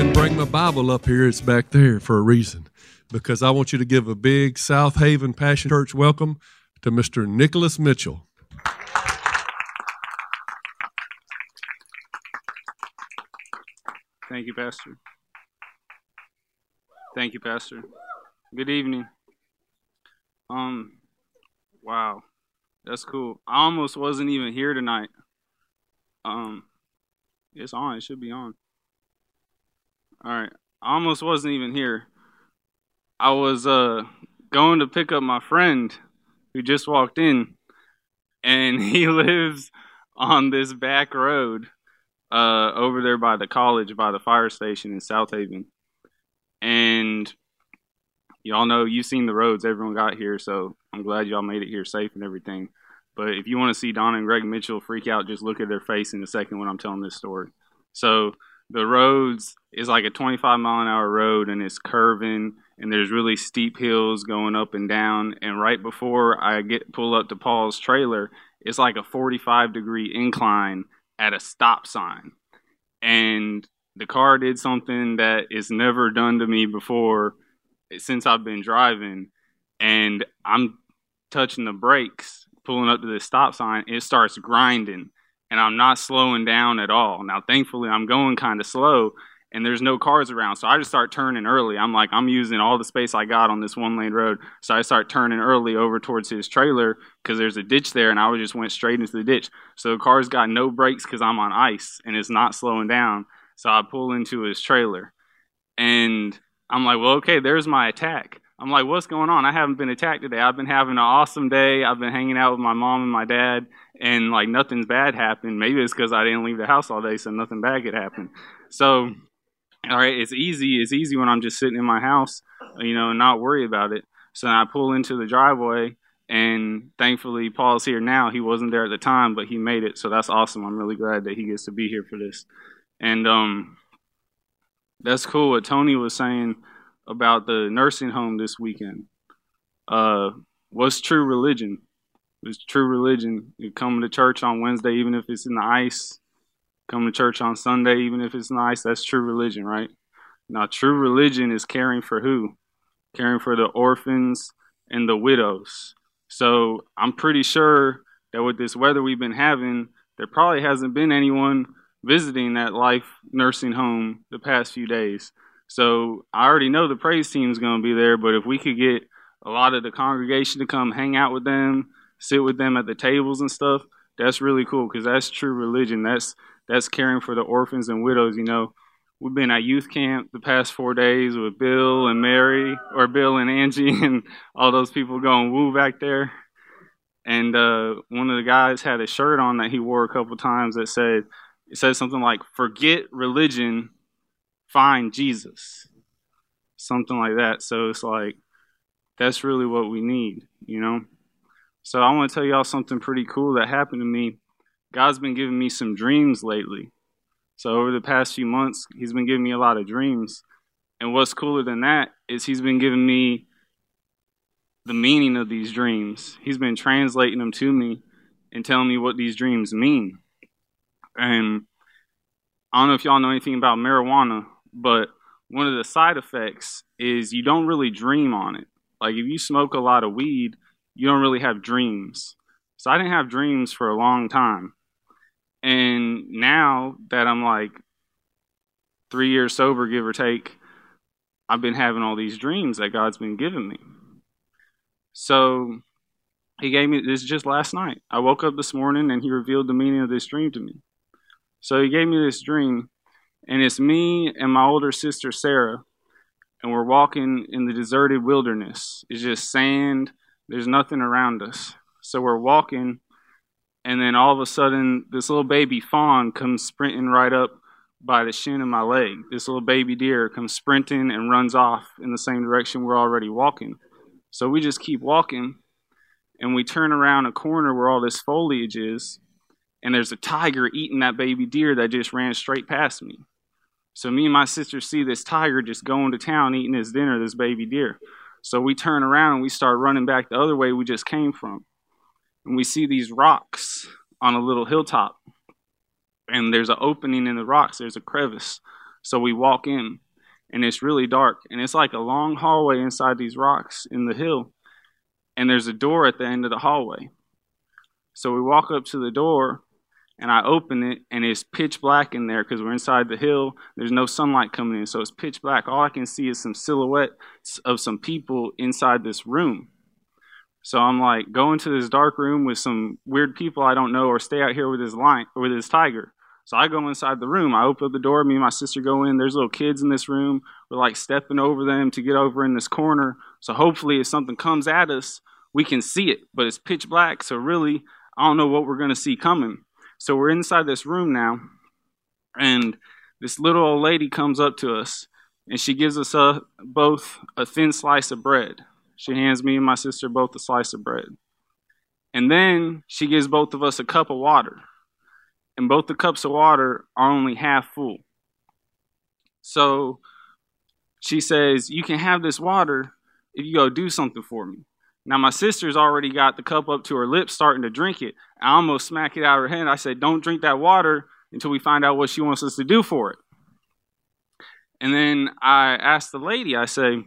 Didn't bring my Bible up here. It's back there for a reason. Because I want you to give a big Southaven Passion Church welcome to Mr. Nicholas Mitchell. Thank you, Pastor. Thank you, Pastor. Good evening. Um, wow, that's cool. I almost wasn't even here tonight. Um, it's on. It should be on. All right. I almost wasn't even here. I was uh going to pick up my friend who just walked in, and he lives on this back road uh, over there by the college, by the fire station in Southaven. And y'all know you've seen the roads everyone got here, so I'm glad y'all made it here safe and everything. But if you want to see Donna and Greg Mitchell freak out, just look at their face in a second when I'm telling this story. So the roads is like a 25 mile an hour road, and it's curving, and there's really steep hills going up and down. And right before I get pull up to Paul's trailer, it's like a 45 degree incline at a stop sign. And the car did something that is never done to me before since I've been driving. And I'm touching the brakes, pulling up to the stop sign. It starts grinding, and I'm not slowing down at all. Now, thankfully, I'm going kind of slow, and there's no cars around. So I just start turning early. I'm like, I'm using all the space I got on this one lane road. So I start turning early over towards his trailer because there's a ditch there, and I just went straight into the ditch. So the car's got no brakes because I'm on ice and it's not slowing down. So I pull into his trailer, and I'm like, well, okay, there's my attack. I'm like, what's going on? I haven't been attacked today. I've been having an awesome day. I've been hanging out with my mom and my dad, and like nothing's bad happened. Maybe it's because I didn't leave the house all day, so nothing bad could happen. So all right, it's easy. It's easy when I'm just sitting in my house, you know, and not worry about it. So I pull into the driveway, and thankfully Paul's here now. He wasn't there at the time, but he made it, so that's awesome. I'm really glad that he gets to be here for this, and um, that's cool. What Tony was saying about the nursing home this weekend. Uh, what's true religion? It's true religion. You come to church on Wednesday, even if it's in the ice come to church on Sunday, even if it's nice, that's true religion, right? Now, true religion is caring for who? Caring for the orphans and the widows. So I'm pretty sure that with this weather we've been having, there probably hasn't been anyone visiting that life nursing home the past few days. So I already know the praise team is going to be there, but if we could get a lot of the congregation to come hang out with them, sit with them at the tables and stuff, that's really cool because that's true religion. That's that's caring for the orphans and widows. You know, we've been at youth camp the past four days with Bill and Mary, or Bill and Angie, and all those people going woo back there. And uh, one of the guys had a shirt on that he wore a couple times that said, it said something like, "Forget religion, find Jesus," something like that. So it's like that's really what we need, you know. So I want to tell y'all something pretty cool that happened to me God's been giving me some dreams lately. So over the past few months, He's been giving me a lot of dreams. And what's cooler than that is He's been giving me the meaning of these dreams. He's been translating them to me and telling me what these dreams mean. And I don't know if y'all know anything about marijuana, but one of the side effects is you don't really dream on it. Like if you smoke a lot of weed, you don't really have dreams. So I didn't have dreams for a long time. And now that I'm like three years sober, give or take, I've been having all these dreams that God's been giving me. So he gave me this just last night. I woke up this morning and he revealed the meaning of this dream to me. So he gave me this dream, and it's me and my older sister Sarah, and we're walking in the deserted wilderness. It's just sand, there's nothing around us. So we're walking and then all of a sudden this little baby fawn comes sprinting right up by the shin of my leg. This little baby deer comes sprinting and runs off in the same direction we're already walking. So we just keep walking and we turn around a corner where all this foliage is, and there's a tiger eating that baby deer that just ran straight past me. So me and my sister see this tiger just going to town eating his dinner, this baby deer. So we turn around and we start running back the other way we just came from. And we see these rocks on a little hilltop. And there's an opening in the rocks, there's a crevice. So we walk in, and it's really dark. And it's like a long hallway inside these rocks in the hill. And there's a door at the end of the hallway. So we walk up to the door, and I open it, and it's pitch black in there because we're inside the hill. There's no sunlight coming in, so it's pitch black. All I can see is some silhouettes of some people inside this room. So I'm like, go into this dark room with some weird people I don't know, or stay out here with this lion or with this tiger. So I go inside the room. I open up the door. Me and my sister go in. There's little kids in this room. We're like stepping over them to get over in this corner. So hopefully, if something comes at us, we can see it. But it's pitch black, so really, I don't know what we're gonna see coming. So we're inside this room now, and this little old lady comes up to us, and she gives us a, both a thin slice of bread. She hands me and my sister both a slice of bread. And then she gives both of us a cup of water. And both the cups of water are only half full. So she says, You can have this water if you go do something for me. Now, my sister's already got the cup up to her lips, starting to drink it. I almost smack it out of her hand. I said, Don't drink that water until we find out what she wants us to do for it. And then I asked the lady, I say,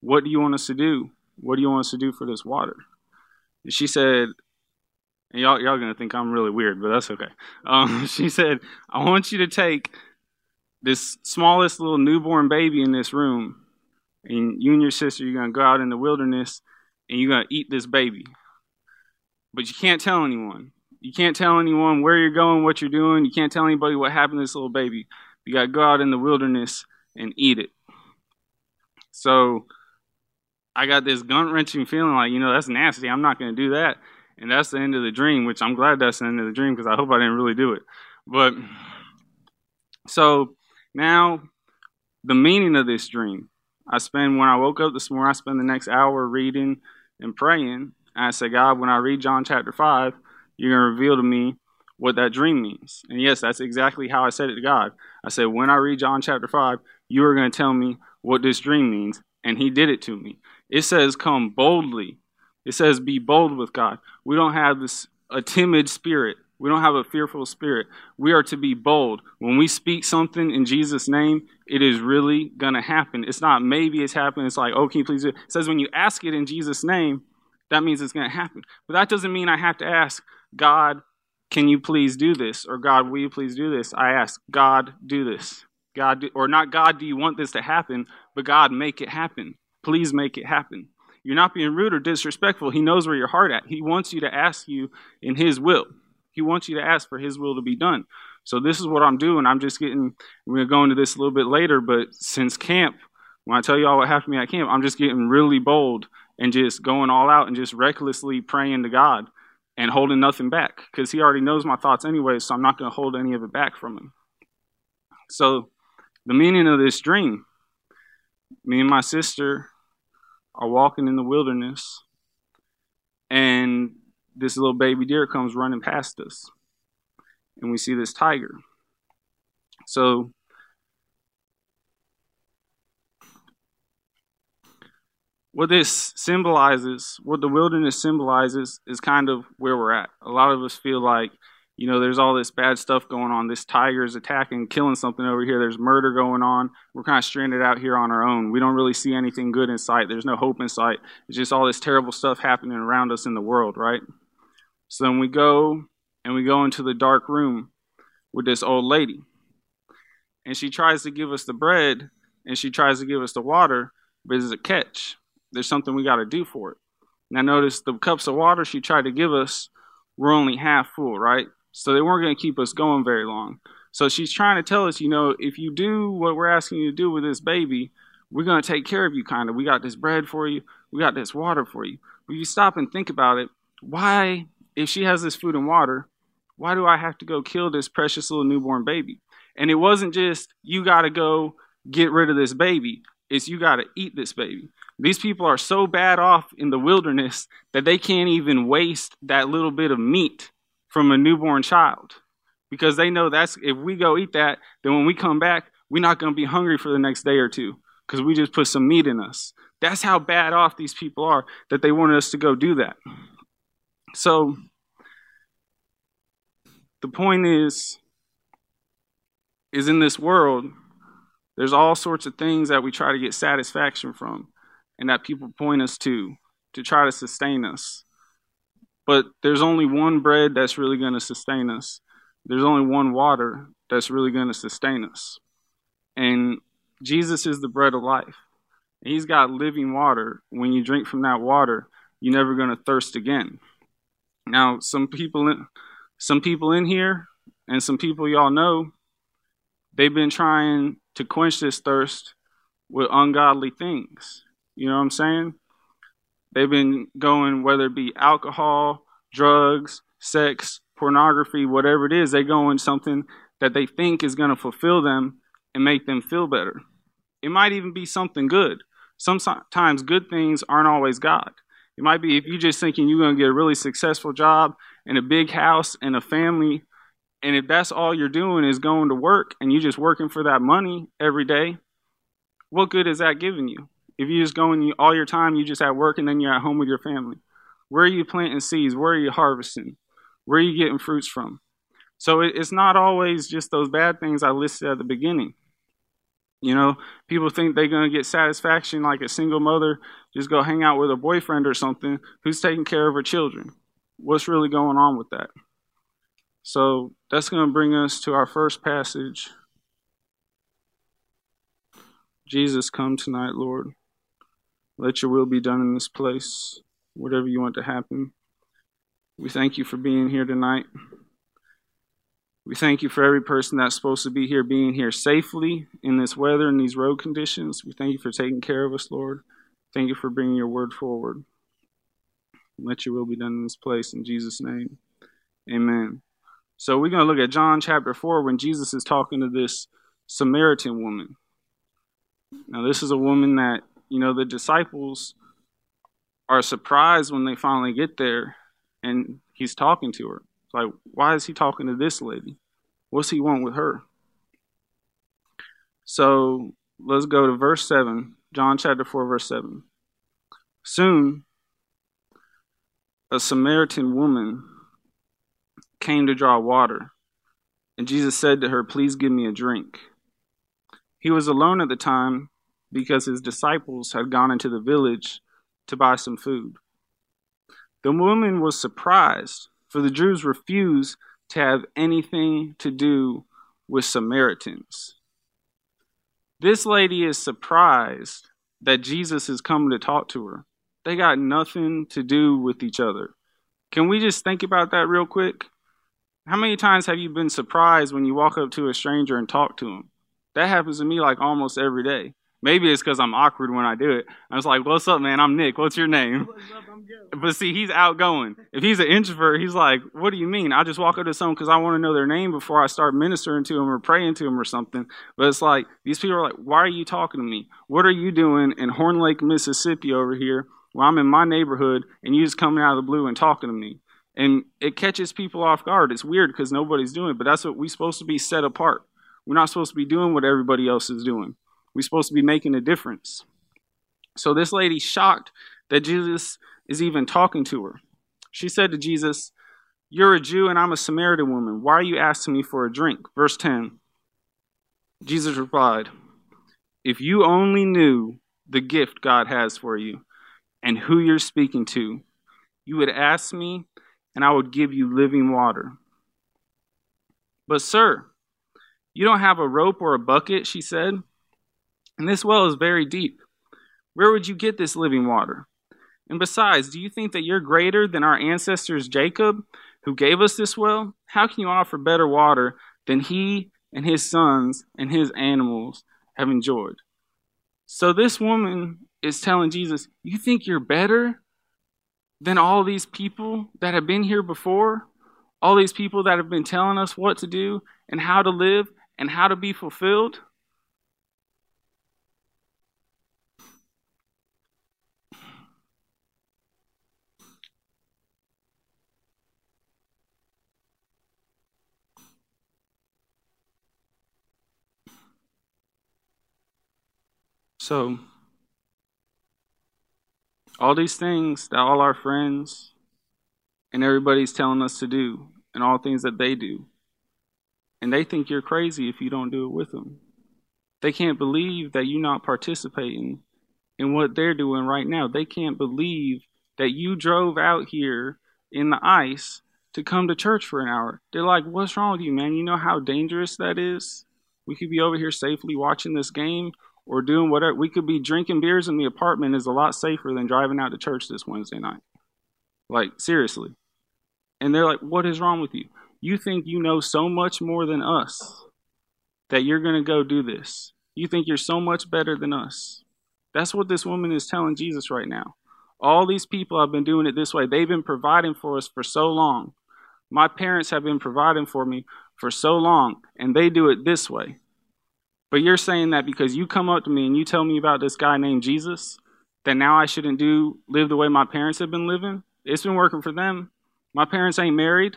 What do you want us to do? What do you want us to do for this water? And she said, and y'all, y'all gonna think I'm really weird, but that's okay. Um, she said, I want you to take this smallest little newborn baby in this room, and you and your sister, you're gonna go out in the wilderness and you're going to eat this baby. But you can't tell anyone. You can't tell anyone where you're going, what you're doing. You can't tell anybody what happened to this little baby. You got to go out in the wilderness and eat it. So I got this gut wrenching feeling like, you know, that's nasty. I'm not going to do that. And that's the end of the dream, which I'm glad that's the end of the dream because I hope I didn't really do it. But so now the meaning of this dream. I spend, when I woke up this morning, I spend the next hour reading and praying. And I said, God, when I read John chapter 5, you're going to reveal to me what that dream means. And yes, that's exactly how I said it to God. I said, when I read John chapter 5, you are going to tell me what this dream means. And he did it to me. It says, come boldly. It says, be bold with God. We don't have this a timid spirit. We don't have a fearful spirit. We are to be bold. When we speak something in Jesus' name, it is really going to happen. It's not maybe it's happening. It's like, oh, can you please do it? It says when you ask it in Jesus' name, that means it's going to happen. But that doesn't mean I have to ask, God, can you please do this? Or God, will you please do this? I ask, God, do this. God, do, or not God, do you want this to happen? But God, make it happen. Please make it happen. You're not being rude or disrespectful. He knows where your heart at. He wants you to ask you in His will. He wants you to ask for His will to be done. So this is what I'm doing. I'm just getting. We're gonna go into this a little bit later, but since camp, when I tell you all what happened to me at camp, I'm just getting really bold and just going all out and just recklessly praying to God and holding nothing back because He already knows my thoughts anyway. So I'm not gonna hold any of it back from Him. So the meaning of this dream, me and my sister are walking in the wilderness, and this little baby deer comes running past us. And we see this tiger. So, what this symbolizes, what the wilderness symbolizes, is kind of where we're at. A lot of us feel like, you know, there's all this bad stuff going on. This tiger is attacking, killing something over here. There's murder going on. We're kind of stranded out here on our own. We don't really see anything good in sight. There's no hope in sight. It's just all this terrible stuff happening around us in the world, right? So then we go and we go into the dark room with this old lady. And she tries to give us the bread and she tries to give us the water, but there's a catch. There's something we got to do for it. Now, notice the cups of water she tried to give us were only half full, right? So they weren't going to keep us going very long. So she's trying to tell us, you know, if you do what we're asking you to do with this baby, we're going to take care of you, kind of. We got this bread for you, we got this water for you. But if you stop and think about it, why if she has this food and water, why do I have to go kill this precious little newborn baby? And it wasn't just, you got to go get rid of this baby. It's, you got to eat this baby. These people are so bad off in the wilderness that they can't even waste that little bit of meat from a newborn child because they know that's if we go eat that, then when we come back, we're not going to be hungry for the next day or two because we just put some meat in us. That's how bad off these people are that they wanted us to go do that. So the point is is in this world there's all sorts of things that we try to get satisfaction from and that people point us to to try to sustain us. But there's only one bread that's really going to sustain us. There's only one water that's really going to sustain us. And Jesus is the bread of life. He's got living water. When you drink from that water, you're never going to thirst again. Now, some people in, some people in here and some people y'all know, they've been trying to quench this thirst with ungodly things. You know what I'm saying? They've been going, whether it be alcohol, drugs, sex, pornography, whatever it is, they go in something that they think is going to fulfill them and make them feel better. It might even be something good. Sometimes good things aren't always God. It might be if you're just thinking you're going to get a really successful job and a big house and a family, and if that's all you're doing is going to work and you're just working for that money every day, what good is that giving you? If you're just going all your time, you just at work and then you're at home with your family. Where are you planting seeds? Where are you harvesting? Where are you getting fruits from? So it's not always just those bad things I listed at the beginning. You know, people think they're going to get satisfaction like a single mother, just go hang out with a boyfriend or something who's taking care of her children. What's really going on with that? So that's going to bring us to our first passage. Jesus, come tonight, Lord. Let your will be done in this place, whatever you want to happen. We thank you for being here tonight. We thank you for every person that's supposed to be here being here safely in this weather and these road conditions. We thank you for taking care of us, Lord. Thank you for bringing your word forward. Let your will be done in this place in Jesus' name. Amen. So we're going to look at John chapter 4 when Jesus is talking to this Samaritan woman. Now, this is a woman that, you know, the disciples are surprised when they finally get there and he's talking to her. It's like, why is he talking to this lady? What's he want with her? So let's go to verse 7, John chapter 4, verse 7. Soon, a Samaritan woman came to draw water, and Jesus said to her, Please give me a drink. He was alone at the time because his disciples had gone into the village to buy some food. The woman was surprised, for the Jews refused to have anything to do with Samaritans. This lady is surprised that Jesus is coming to talk to her. They got nothing to do with each other. Can we just think about that real quick? How many times have you been surprised when you walk up to a stranger and talk to him? That happens to me like almost every day. Maybe it's because I'm awkward when I do it. I was like, "What's up, man? I'm Nick. What's your name?" But see, he's outgoing. If he's an introvert, he's like, "What do you mean?" I just walk up to someone because I want to know their name before I start ministering to them or praying to them or something. But it's like these people are like, "Why are you talking to me? What are you doing in Horn Lake, Mississippi, over here, where I'm in my neighborhood, and you just coming out of the blue and talking to me?" And it catches people off guard. It's weird because nobody's doing it, but that's what we're supposed to be set apart. We're not supposed to be doing what everybody else is doing. We're supposed to be making a difference. So this lady's shocked that Jesus is even talking to her. She said to Jesus, You're a Jew and I'm a Samaritan woman. Why are you asking me for a drink? Verse 10. Jesus replied, If you only knew the gift God has for you and who you're speaking to, you would ask me and I would give you living water. But, sir, you don't have a rope or a bucket, she said. And this well is very deep. Where would you get this living water? And besides, do you think that you're greater than our ancestors Jacob, who gave us this well? How can you offer better water than he and his sons and his animals have enjoyed? So this woman is telling Jesus, You think you're better than all these people that have been here before? All these people that have been telling us what to do and how to live and how to be fulfilled? So, all these things that all our friends and everybody's telling us to do, and all things that they do, and they think you're crazy if you don't do it with them. They can't believe that you're not participating in what they're doing right now. They can't believe that you drove out here in the ice to come to church for an hour. They're like, What's wrong with you, man? You know how dangerous that is? We could be over here safely watching this game or doing whatever. We could be drinking beers in the apartment is a lot safer than driving out to church this Wednesday night. Like, seriously. And they're like, What is wrong with you? You think you know so much more than us that you're going to go do this. You think you're so much better than us. That's what this woman is telling Jesus right now. All these people have been doing it this way. They've been providing for us for so long. My parents have been providing for me for so long, and they do it this way. But you're saying that because you come up to me and you tell me about this guy named Jesus, that now I shouldn't do live the way my parents have been living? It's been working for them. My parents ain't married.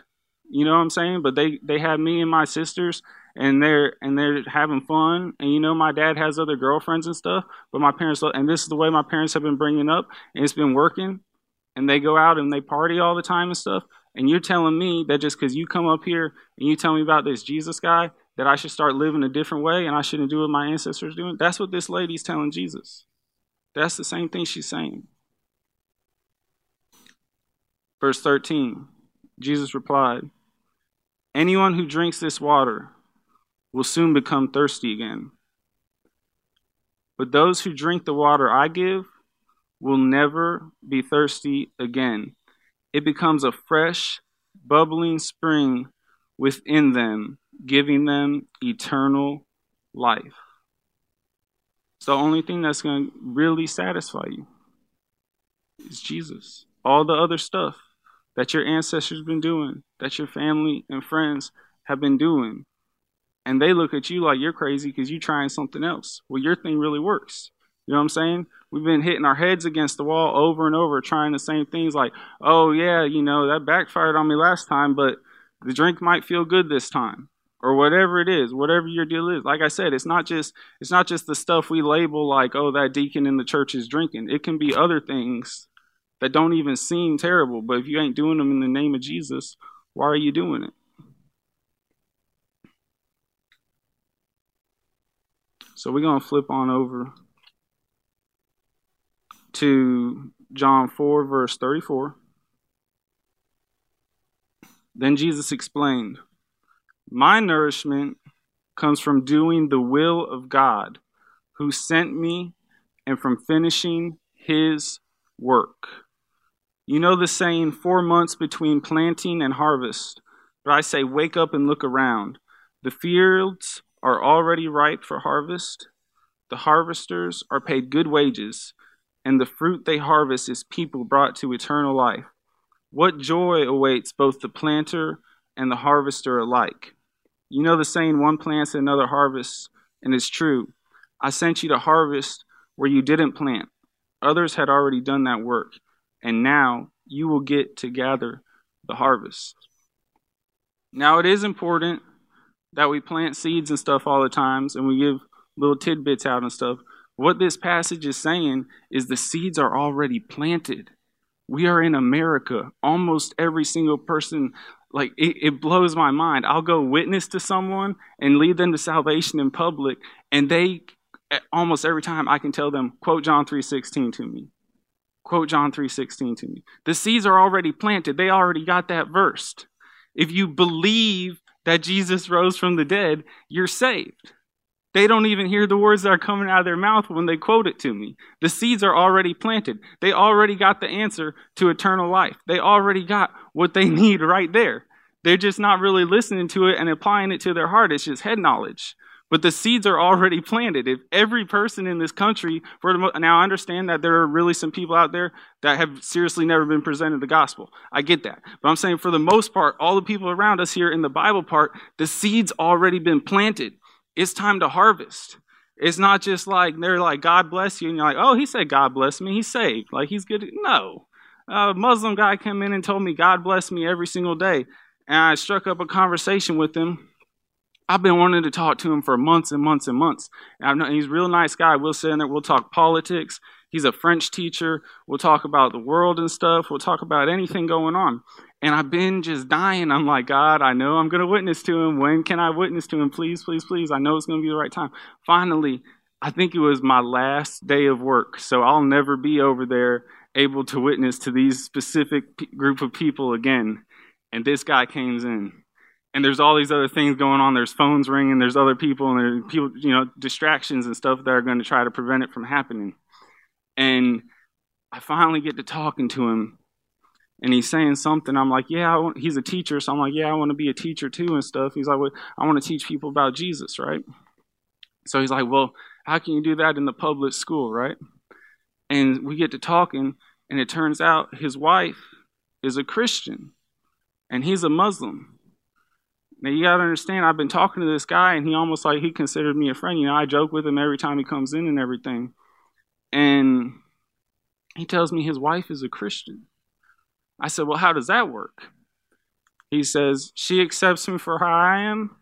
You know what I'm saying? But they they have me and my sisters and they're and they're having fun and you know my dad has other girlfriends and stuff but my parents and this is the way my parents have been bringing up and it's been working and they go out and they party all the time and stuff and you're telling me that just because you come up here and you tell me about this jesus guy that i should start living a different way and i shouldn't do what my ancestors doing that's what this lady's telling jesus that's the same thing she's saying verse 13 jesus replied Anyone who drinks this water will soon become thirsty again. But those who drink the water I give will never be thirsty again. It becomes a fresh, bubbling spring within them, giving them eternal life. It's the only thing that's going to really satisfy you is Jesus. All the other stuff that your ancestors been doing, that your family and friends have been doing. And they look at you like you're crazy because you're trying something else. Well, your thing really works. You know what I'm saying? We've been hitting our heads against the wall over and over, trying the same things like, oh, yeah, you know, that backfired on me last time, but the drink might feel good this time. Or whatever it is, whatever your deal is. Like I said, it's not just it's not just the stuff we label like, oh, that deacon in the church is drinking. It can be other things that don't even seem terrible. But if you ain't doing them in the name of Jesus, why are you doing it? So we're going to flip on over to John 4, verse 34. Then Jesus explained, My nourishment comes from doing the will of God who sent me and from finishing his work. You know the saying, four months between planting and harvest. But I say, wake up and look around. The fields are already ripe for harvest. The harvesters are paid good wages, and the fruit they harvest is people brought to eternal life. What joy awaits both the planter and the harvester alike. You know the saying, one plants and another harvests, and it's true. I sent you to harvest where you didn't plant. Others had already done that work and now you will get to gather the harvest. Now, it is important that we plant seeds and stuff all the times and we give little tidbits out and stuff. What this passage is saying is the seeds are already planted. We are in America. Almost every single person, like, it, it blows my mind. I'll go witness to someone and lead them to salvation in public, and they almost every time I can tell them, quote John 3:16 to me quote John 3:16 to me. The seeds are already planted. They already got that versed. If you believe that Jesus rose from the dead, you're saved. They don't even hear the words that are coming out of their mouth when they quote it to me. The seeds are already planted. They already got the answer to eternal life. They already got what they need right there. They're just not really listening to it and applying it to their heart. It's just head knowledge. But the seeds are already planted. If every person in this country, for now I understand that there are really some people out there that have seriously never been presented the gospel. I get that. But I'm saying for the most part, all the people around us here in the Bible Belt, the seeds already been planted. it's time to harvest. It's not just like they're like, God bless you. And you're like, oh, he said, God bless me. He's saved. Like, he's good. No. A Muslim guy came in and told me, God bless me every single day. And I struck up a conversation with him. I've been wanting to talk to him for months and months and months. And he's a real nice guy. We'll sit in there, we'll talk politics. He's a French teacher. We'll talk about the world and stuff. We'll talk about anything going on. And I've been just dying. I'm like, God, I know I'm going to witness to him. When can I witness to him? Please, please, please. I know it's going to be the right time. Finally, I think it was my last day of work. So I'll never be over there able to witness to these specific p- group of people again. And this guy came in. And there's all these other things going on. There's phones ringing. There's other people and there's people, you know, distractions and stuff that are going to try to prevent it from happening. And I finally get to talking to him, and he's saying something. I'm like, yeah, he's a teacher, so I'm like, yeah, I want to be a teacher too and stuff. He's like, well, I want to teach people about Jesus, right? So he's like, well, how can you do that in the public school, right? And we get to talking, and it turns out his wife is a Christian, and he's a Muslim. Now you gotta understand, I've been talking to this guy, and he almost like he considered me a friend. You know, I joke with him every time he comes in and everything. And he tells me his wife is a Christian. I said, Well, how does that work? He says, She accepts me for how I am.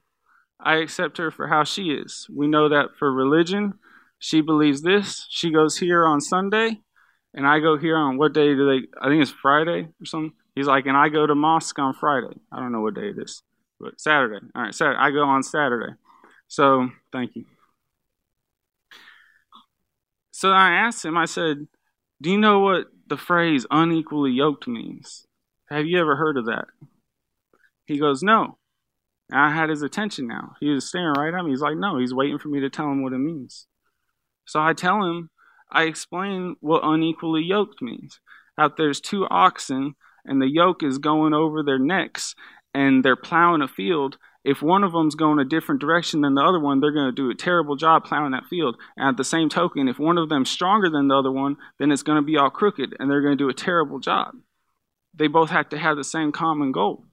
I accept her for how she is. We know that for religion, she believes this. She goes here on Sunday, and I go here on what day do they? I think it's Friday or something. He's like, and I go to mosque on Friday. I don't know what day it is, but Saturday. All right, Saturday. I go on Saturday. So thank you. So I asked him, I said, Do you know what the phrase unequally yoked means? Have you ever heard of that? He goes, No. And I had his attention now. He was staring right at me. He's like, No, he's waiting for me to tell him what it means. So I tell him, I explain what unequally yoked means. Out there's two oxen, and the yoke is going over their necks, and they're plowing a field, if one of them's going a different direction than the other one, they're going to do a terrible job plowing that field. And at the same token, if one of them's stronger than the other one, then it's going to be all crooked and they're going to do a terrible job. They both have to have the same common goal.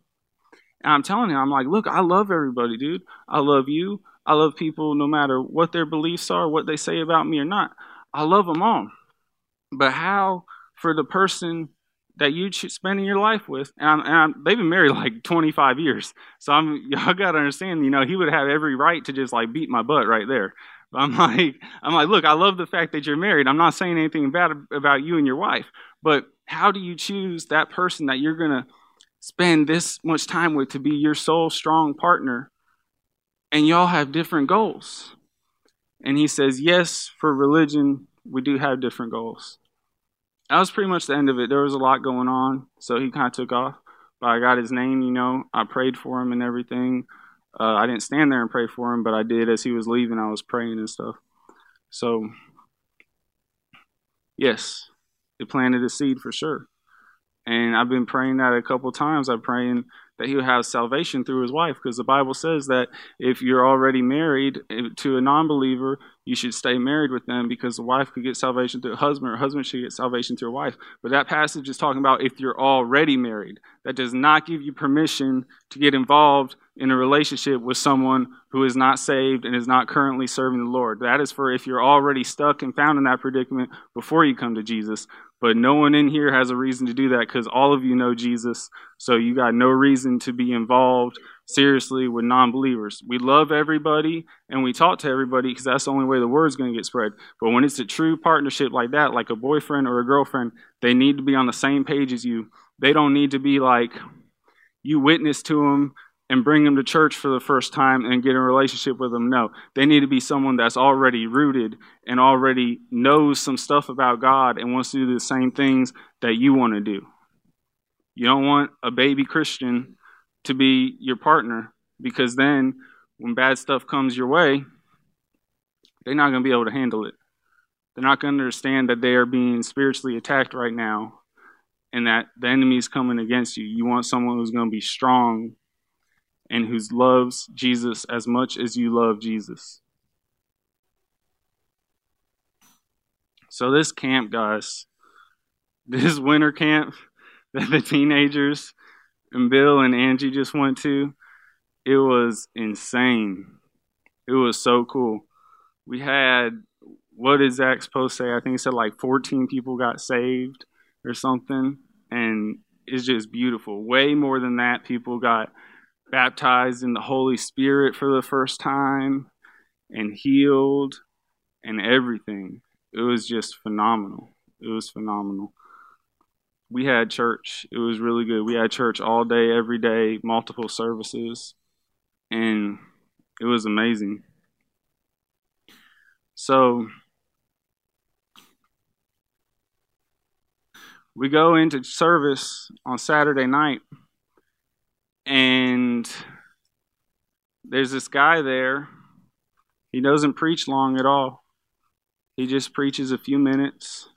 And I'm telling him, I'm like, look, I love everybody, dude. I love you. I love people no matter what their beliefs are, what they say about me or not. I love them all. But how, for the person that you spending your life with, and, I'm, and I'm, they've been married like 25 years. So I'm, y'all got to understand, you know, he would have every right to just like beat my butt right there. But I'm like, I'm like, look, I love the fact that you're married. I'm not saying anything bad about you and your wife, but how do you choose that person that you're going to spend this much time with to be your sole strong partner? And y'all have different goals. And he says, yes, for religion, we do have different goals that was pretty much the end of it. There was a lot going on, so he kind of took off. But I got his name, you know. I prayed for him and everything. Uh, I didn't stand there and pray for him, but I did as he was leaving. I was praying and stuff. So, yes, it planted a seed for sure. And I've been praying that a couple times. I'm praying that he'll have salvation through his wife because the Bible says that if you're already married eh, to a non believer, you should stay married with them because the wife could get salvation through a husband or a husband should get salvation through a wife. But that passage is talking about if you're already married. That does not give you permission to get involved in a relationship with someone who is not saved and is not currently serving the Lord. That is for if you're already stuck and found in that predicament before you come to Jesus. But no one in here has a reason to do that because all of you know Jesus. So you got no reason to be involved seriously with non believers. We love everybody and we talk to everybody because that's the only way the word's going to get spread. But when it's a true partnership like that, like a boyfriend or a girlfriend, they need to be on the same page as you. They don't need to be like you witness to them and bring them to church for the first time and get in a relationship with them. No, they need to be someone that's already rooted and already knows some stuff about God and wants to do the same things that you want to do. You don't want a baby Christian to be your partner because then when bad stuff comes your way, they're not going to be able to handle it. They're not going to understand that they are being spiritually attacked right now and that the enemy is coming against you. You want someone who's going to be strong and who loves Jesus as much as you love Jesus. So, this camp, guys, this winter camp that the teenagers and Bill and Angie just went to, it was insane. It was so cool. We had what did Zach's post say? I think he said like 14 people got saved or something, and it's just beautiful. Way more than that, people got baptized in the Holy Spirit for the first time and healed and everything. It was just phenomenal. It was phenomenal. We had church. It was really good. We had church all day, every day, multiple services, and it was amazing. So, we go into service on Saturday night, and there's this guy there. He doesn't preach long at all. He just preaches a few minutes.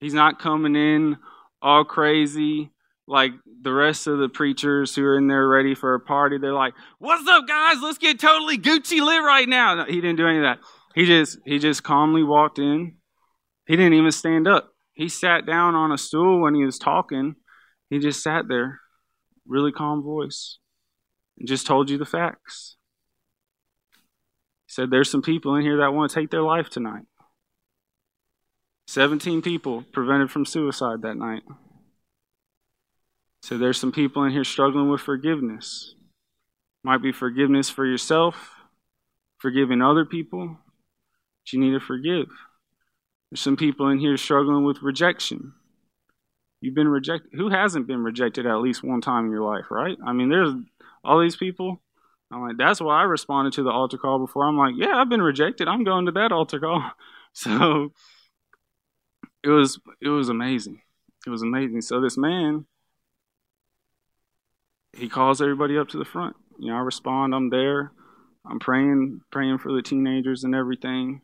He's not coming in all crazy like the rest of the preachers who are in there ready for a party. They're like, "What's up, guys? Let's get totally Gucci lit right now." No, he didn't do any of that. He just he just calmly walked in. He didn't even stand up. He sat down on a stool when he was talking. He just sat there, really calm voice, and just told you the facts. He said, There's some people in here that want to take their life tonight. 17 people prevented from suicide that night. So there's some people in here struggling with forgiveness. Might be forgiveness for yourself, forgiving other people. But you need to forgive. There's some people in here struggling with rejection. You've been rejected. Who hasn't been rejected at least one time in your life, right? I mean, there's all these people. I'm like, that's why I responded to the altar call before. I'm like, yeah, I've been rejected. I'm going to that altar call. So it was it was amazing. It was amazing. So this man, he calls everybody up to the front. You know, I respond. I'm there. I'm praying, praying for the teenagers and everything.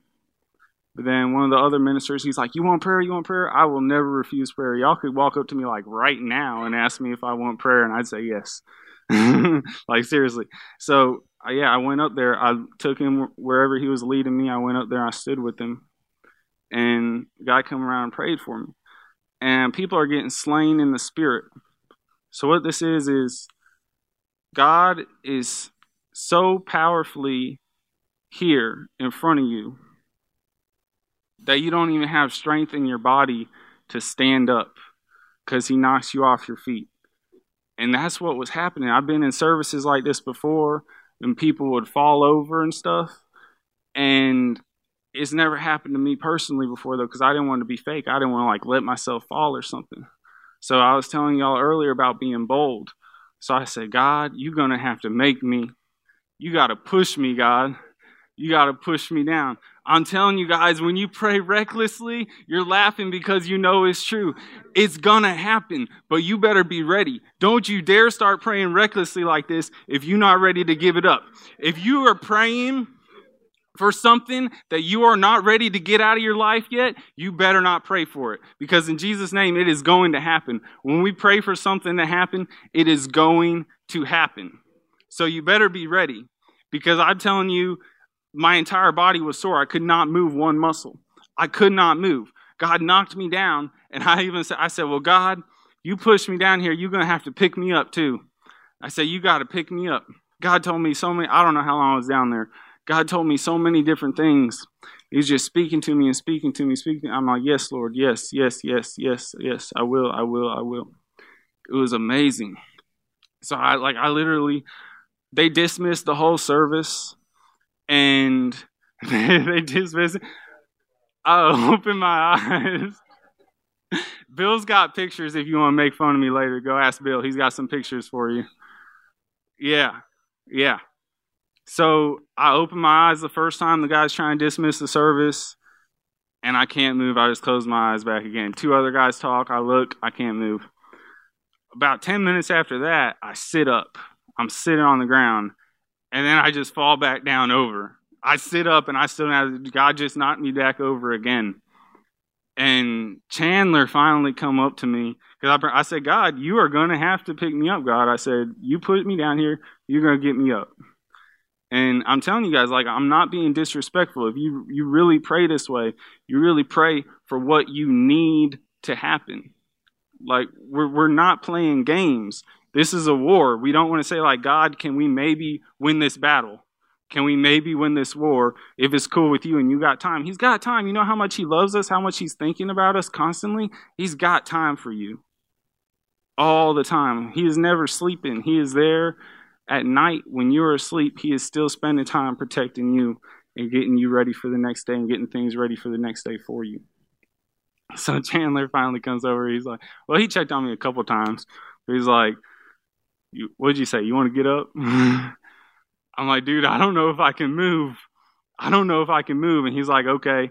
But then one of the other ministers, he's like, "You want prayer? You want prayer? I will never refuse prayer. Y'all could walk up to me like right now and ask me if I want prayer, and I'd say yes. like seriously. So uh, yeah, I went up there. I took him wherever he was leading me. I went up there. I stood with him, and a guy come around and prayed for me. And people are getting slain in the spirit. So what this is is God is so powerfully here in front of you that you don't even have strength in your body to stand up because he knocks you off your feet. And that's what was happening. I've been in services like this before and people would fall over and stuff. And it's never happened to me personally before though, because I didn't want to be fake. I didn't want to like let myself fall or something. So I was telling y'all earlier about being bold. So I said, God, you're to have to make me. You got to push me, God. You got to push me down. I'm telling you guys, when you pray recklessly, you're laughing because you know it's true. It's gonna happen, but you better be ready. Don't you dare start praying recklessly like this if you're not ready to give it up. If you are praying for something that you are not ready to get out of your life yet, you better not pray for it. Because in Jesus' name, it is going to happen. When we pray for something to happen, it is going to happen. So you better be ready. Because I'm telling you, my entire body was sore. I could not move one muscle. I could not move. God knocked me down, and I even said, I said, Well, God, you pushed me down here. You're going to have to pick me up too. I said, You got to pick me up. God told me so many, I don't know how long I was down there. God told me so many different things. He's just speaking to me and speaking to me, speaking. I'm like, Yes, Lord, yes, yes, yes, yes, yes, I will, I will, I will. It was amazing. So I like I literally they dismissed the whole service and they dismiss it. I open my eyes. Bill's got pictures if you want to make fun of me later. Go ask Bill. He's got some pictures for you. Yeah. Yeah. So I open my eyes the first time the guy's trying to dismiss the service, and I can't move. I just close my eyes back again. Two other guys talk. I look. I can't move. About 10 minutes after that, I sit up. I'm sitting on the ground and then I just fall back down over. I sit up and I still have God just knocked me back over again. And Chandler finally come up to me because I, I said, God, you are going to have to pick me up, God. I said, you put me down here, you're going to get me up. And I'm telling you guys, like, I'm not being disrespectful. If you, you really pray this way, you really pray for what you need to happen. Like, we're, we're not playing games. This is a war. We don't want to say, like, God, can we maybe win this battle? Can we maybe win this war if it's cool with you and you got time? He's got time. You know how much he loves us, how much he's thinking about us constantly? He's got time for you all the time. He is never sleeping. He is there at night when you're asleep. He is still spending time protecting you and getting you ready for the next day and getting things ready for the next day for you. So Chandler finally comes over. He's like, well, he checked on me a couple times. He's like, what'd you say? You want to get up? I'm like, dude, I don't know if I can move. I don't know if I can move. And he's like, okay.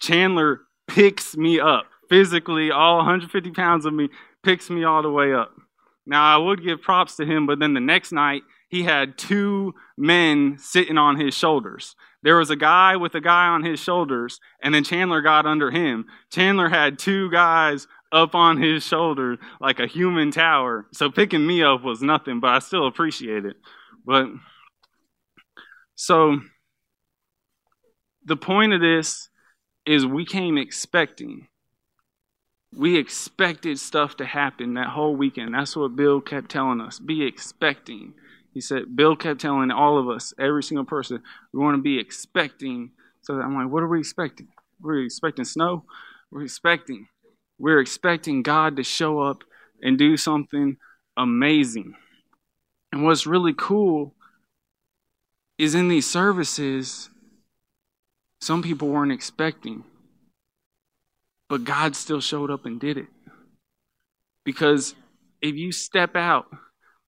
Chandler picks me up physically, all 150 pounds of me, picks me all the way up. Now, I would give props to him, but then the next night, he had two men sitting on his shoulders. There was a guy with a guy on his shoulders, and then Chandler got under him. Chandler had two guys up on his shoulder like a human tower. So picking me up was nothing, but I still appreciate it. But so the point of this is we came expecting we expected stuff to happen that whole weekend. That's what Bill kept telling us. Be expecting. He said, Bill kept telling all of us, every single person, we want to be expecting. So I'm like, what are we expecting? We're expecting snow. We're expecting. We're expecting God to show up and do something amazing. And what's really cool is in these services, some people weren't expecting. But God still showed up and did it. Because if you step out,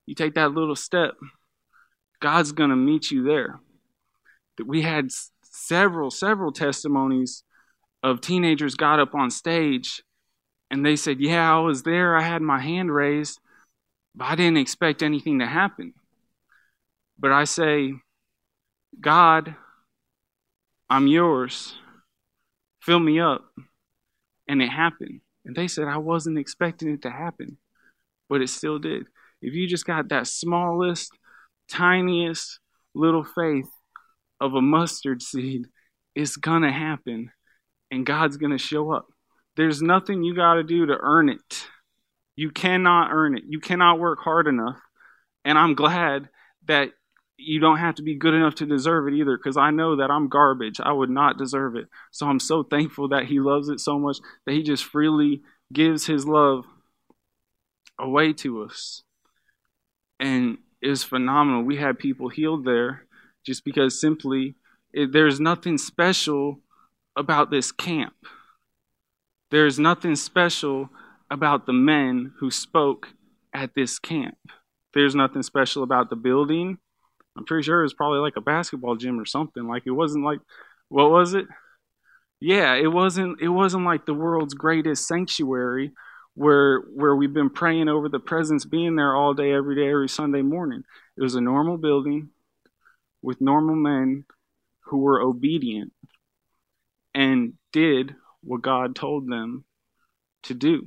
you take that little step, God's going to meet you there. We had several, several testimonies of teenagers got up on stage and they said, Yeah, I was there. I had my hand raised, but I didn't expect anything to happen. But I say, God, I'm yours. Fill me up and it happened. And they said, I wasn't expecting it to happen, but it still did. If you just got that smallest, tiniest little faith of a mustard seed, it's going to happen and God's going to show up. There's nothing you got to do to earn it. You cannot earn it. You cannot work hard enough. And I'm glad that you don't have to be good enough to deserve it either because I know that I'm garbage. I would not deserve it. So I'm so thankful that He loves it so much that He just freely gives His love away to us. And it's phenomenal. We had people healed there just because simply it, there's nothing special about this camp. There's nothing special about the men who spoke at this camp. There's nothing special about the building. I'm pretty sure it was probably like a basketball gym or something. Like it wasn't like what was it? Yeah, it wasn't it wasn't like the world's greatest sanctuary where where we've been praying over the presence being there all day, every day, every Sunday morning. It was a normal building with normal men who were obedient and did what God told them to do.